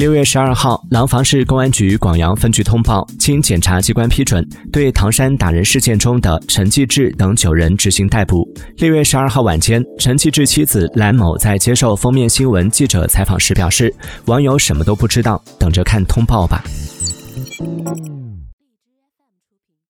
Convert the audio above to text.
六月十二号，廊坊市公安局广阳分局通报，经检察机关批准，对唐山打人事件中的陈继志等九人执行逮捕。六月十二号晚间，陈继志妻子兰某在接受封面新闻记者采访时表示：“网友什么都不知道，等着看通报吧。”